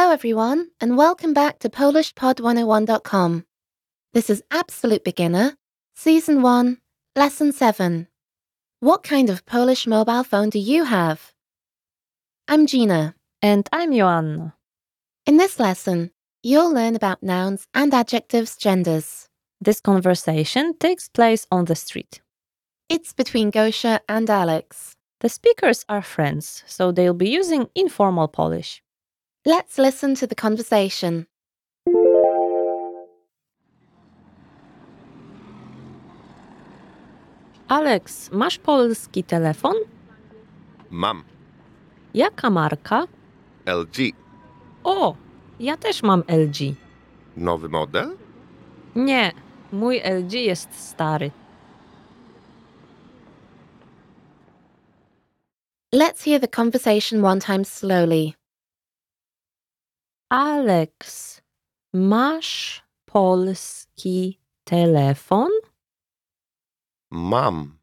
everyone, and welcome back to PolishPod101.com. This is Absolute Beginner, Season 1, Lesson 7. What kind of Polish mobile phone do you have? I'm Gina. And I'm Joanna. In this lesson, you'll learn about nouns and adjectives' genders. This conversation takes place on the street. It's between Gosha and Alex. The speakers are friends, so they'll be using informal Polish. Let's listen to the conversation. Alex, masz polski telefon? Mam Jaka marka? LG. O, ja też mam LG. Nowy model? Nie, mój LG jest stary. Let's hear the conversation one time slowly. Alex, masz polski telefon? Mam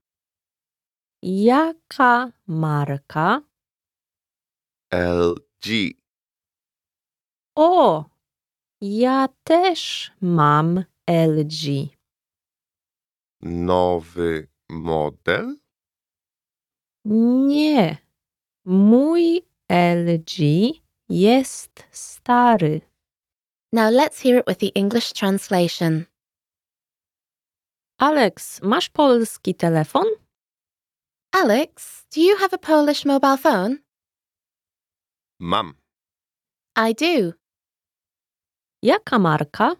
Jaka marka? LG. O, ja też mam LG. Nowy model? Nie, mój LG jest stary. Now let's hear it with the English translation. Alex, masz polski telefon? Alex, do you have a Polish mobile phone? Mam I do. Jaka marka?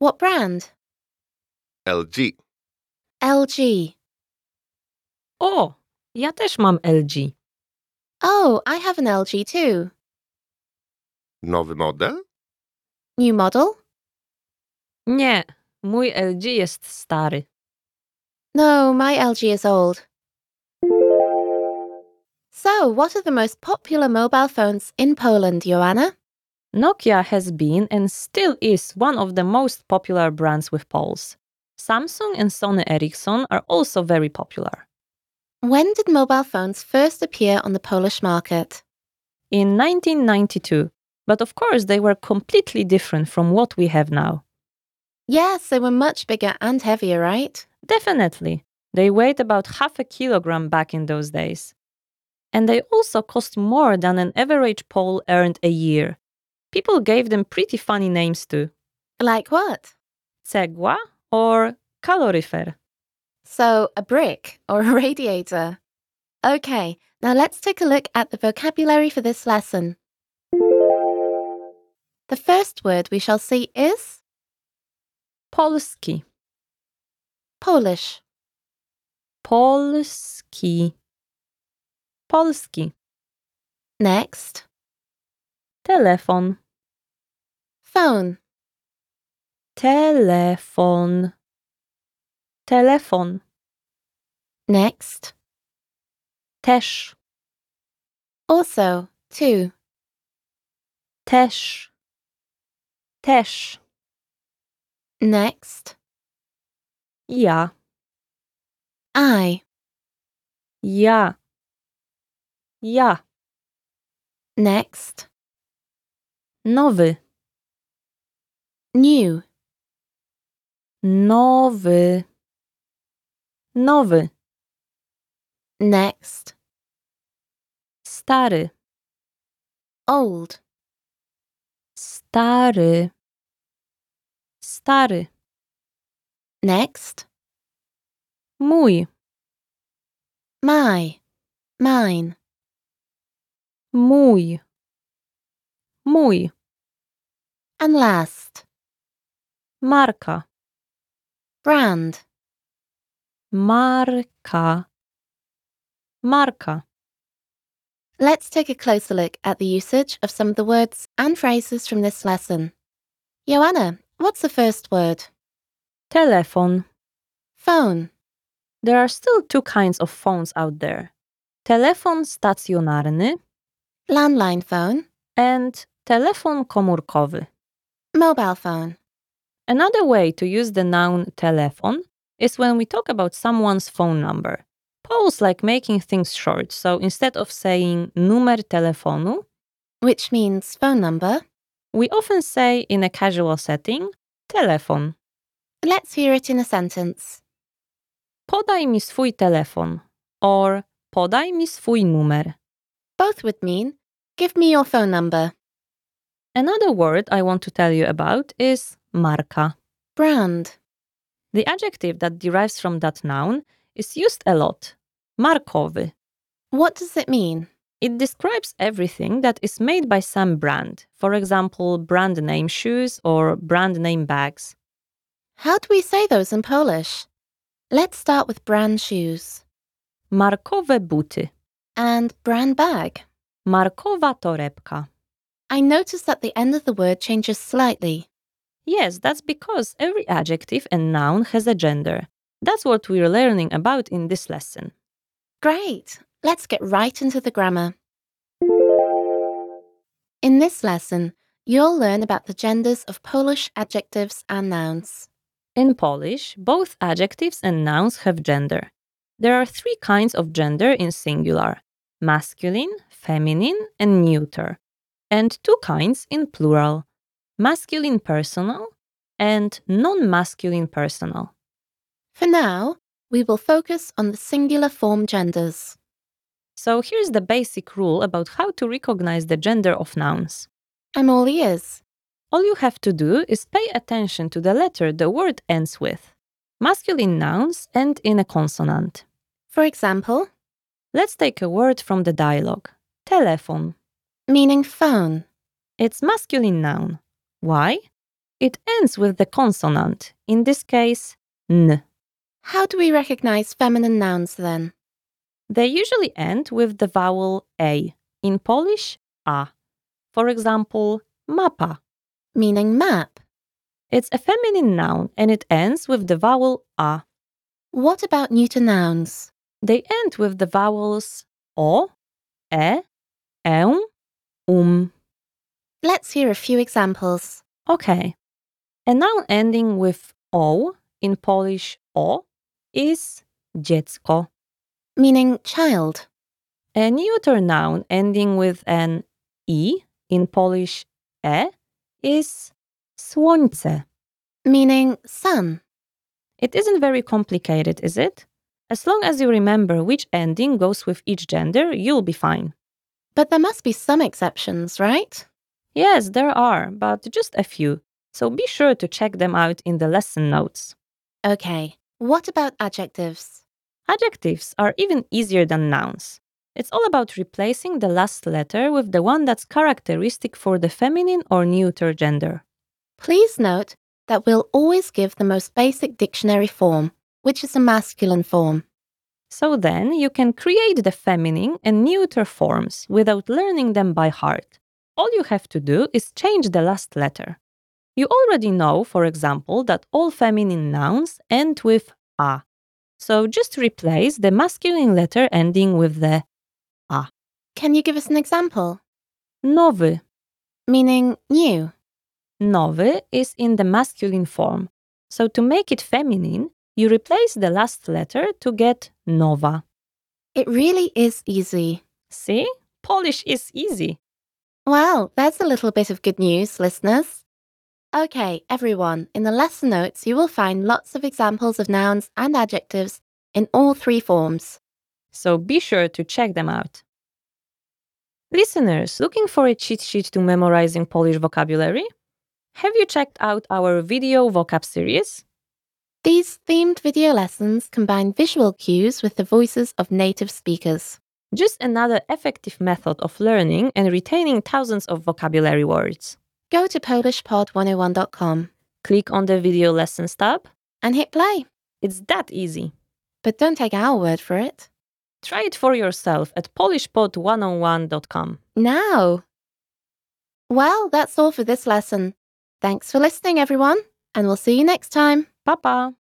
What brand? LG. LG. O, ja też mam LG. Oh, I have an LG too. Nowy model? New model? Nie, mój LG jest stary. No, my LG is old. So, what are the most popular mobile phones in Poland, Joanna? Nokia has been and still is one of the most popular brands with Poles. Samsung and Sony Ericsson are also very popular. When did mobile phones first appear on the Polish market? In 1992, but of course they were completely different from what we have now. Yes, they were much bigger and heavier, right? Definitely. They weighed about half a kilogram back in those days. And they also cost more than an average Pole earned a year. People gave them pretty funny names too. Like what? Cegła or kaloryfer. So, a brick or a radiator. Okay, now let's take a look at the vocabulary for this lesson. The first word we shall see is Polski. Polish. Polski. Polski. Next, Telefon. phone. Telefon. Telefon. Next, Też. also, too. Też. Też. Next, Ja. I. Ja. Ja. Next, Nowy. new. Nowy. Nowy. Next, Stary. old. Stary. Stary. Next, Mój. my. Mine. Mój. Mój. And last, Marka. brand. Marka. Marka. Let's take a closer look at the usage of some of the words and phrases from this lesson. Joanna, what's the first word? Telefon. Phone. There are still two kinds of phones out there. Telefon stacjonarny Landline phone. and telefon komórkowy. Mobile phone. Another way to use the noun telefon is when we talk about someone's phone number. Poles like making things short, so instead of saying numer telefonu, which means phone number. We often say in a casual setting telefon. Let's hear it in a sentence. Podaj mi swój telefon or podaj mi swój numer. Both would mean give me your phone number. Another word I want to tell you about is marka. Brand. The adjective that derives from that noun is used a lot. Markowy. What does it mean? It describes everything that is made by some brand, for example, brand name shoes or brand name bags. How do we say those in Polish? Let's start with brand shoes Markowe buty. and brand bag. Markowa torebka. I noticed that the end of the word changes slightly. Yes, that's because every adjective and noun has a gender. That's what we're learning about in this lesson. Great! Let's get right into the grammar. In this lesson, you'll learn about the genders of Polish adjectives and nouns. In Polish, both adjectives and nouns have gender. There are three kinds of gender in singular masculine, feminine, and neuter, and two kinds in plural masculine personal and non masculine personal. For now, we will focus on the singular form genders. So here's the basic rule about how to recognize the gender of nouns. I'm all ears. All you have to do is pay attention to the letter the word ends with. Masculine nouns end in a consonant. For example, Let's take a word from the dialogue. Telefon. meaning phone. It's masculine noun. Why? It ends with the consonant, in this case, n. How do we recognize feminine nouns then? They usually end with the vowel a, in Polish, a. For example, mapa. Meaning map. It's a feminine noun and it ends with the vowel a. What about neuter nouns? They end with the vowels o, e, eum, um. Let's hear a few examples. Okay. A noun ending with o, in Polish o, is dziecko. Meaning child. A neuter noun ending with an i, in Polish e, is słońce. Meaning sun. It isn't very complicated, is it? As long as you remember which ending goes with each gender, you'll be fine. But there must be some exceptions, right? Yes, there are, but just a few, so be sure to check them out in the lesson notes. Okay. What about adjectives? Adjectives are even easier than nouns. It's all about replacing the last letter with the one that's characteristic for the feminine or neuter gender. Please note that we'll always give the most basic dictionary form, which is a masculine form. So then you can create the feminine and neuter forms without learning them by heart. All you have to do is change the last letter. You already know, for example, that all feminine nouns end with a. So just replace the masculine letter ending with the a. Can you give us an example? nowy. Meaning new. Nowy is in the masculine form. So to make it feminine, you replace the last letter to get nowa. It really is easy. See? Polish is easy. Well, that's a little bit of good news, listeners. Okay, everyone, in the lesson notes, you will find lots of examples of nouns and adjectives in all three forms. So be sure to check them out. Listeners, looking for a cheat sheet to memorizing Polish vocabulary? Have you checked out our video vocab series? These themed video lessons combine visual cues with the voices of native speakers. Just another effective method of learning and retaining thousands of vocabulary words. Go to PolishPod101.com Click on the video lessons tab. and hit play. It's that easy. But don't take our word for it. Try it for yourself at polishpod101.com. Now! Well, that's all for this lesson. Thanks for listening, everyone, and we'll see you next time. Pa pa!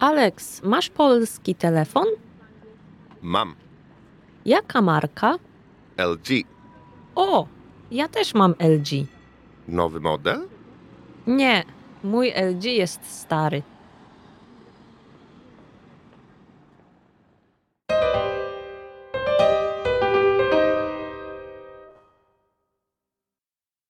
Alex, masz polski telefon? Mam. Jaka marka? LG. O, ja też mam LG. Nowy model? Nie, mój LG jest stary.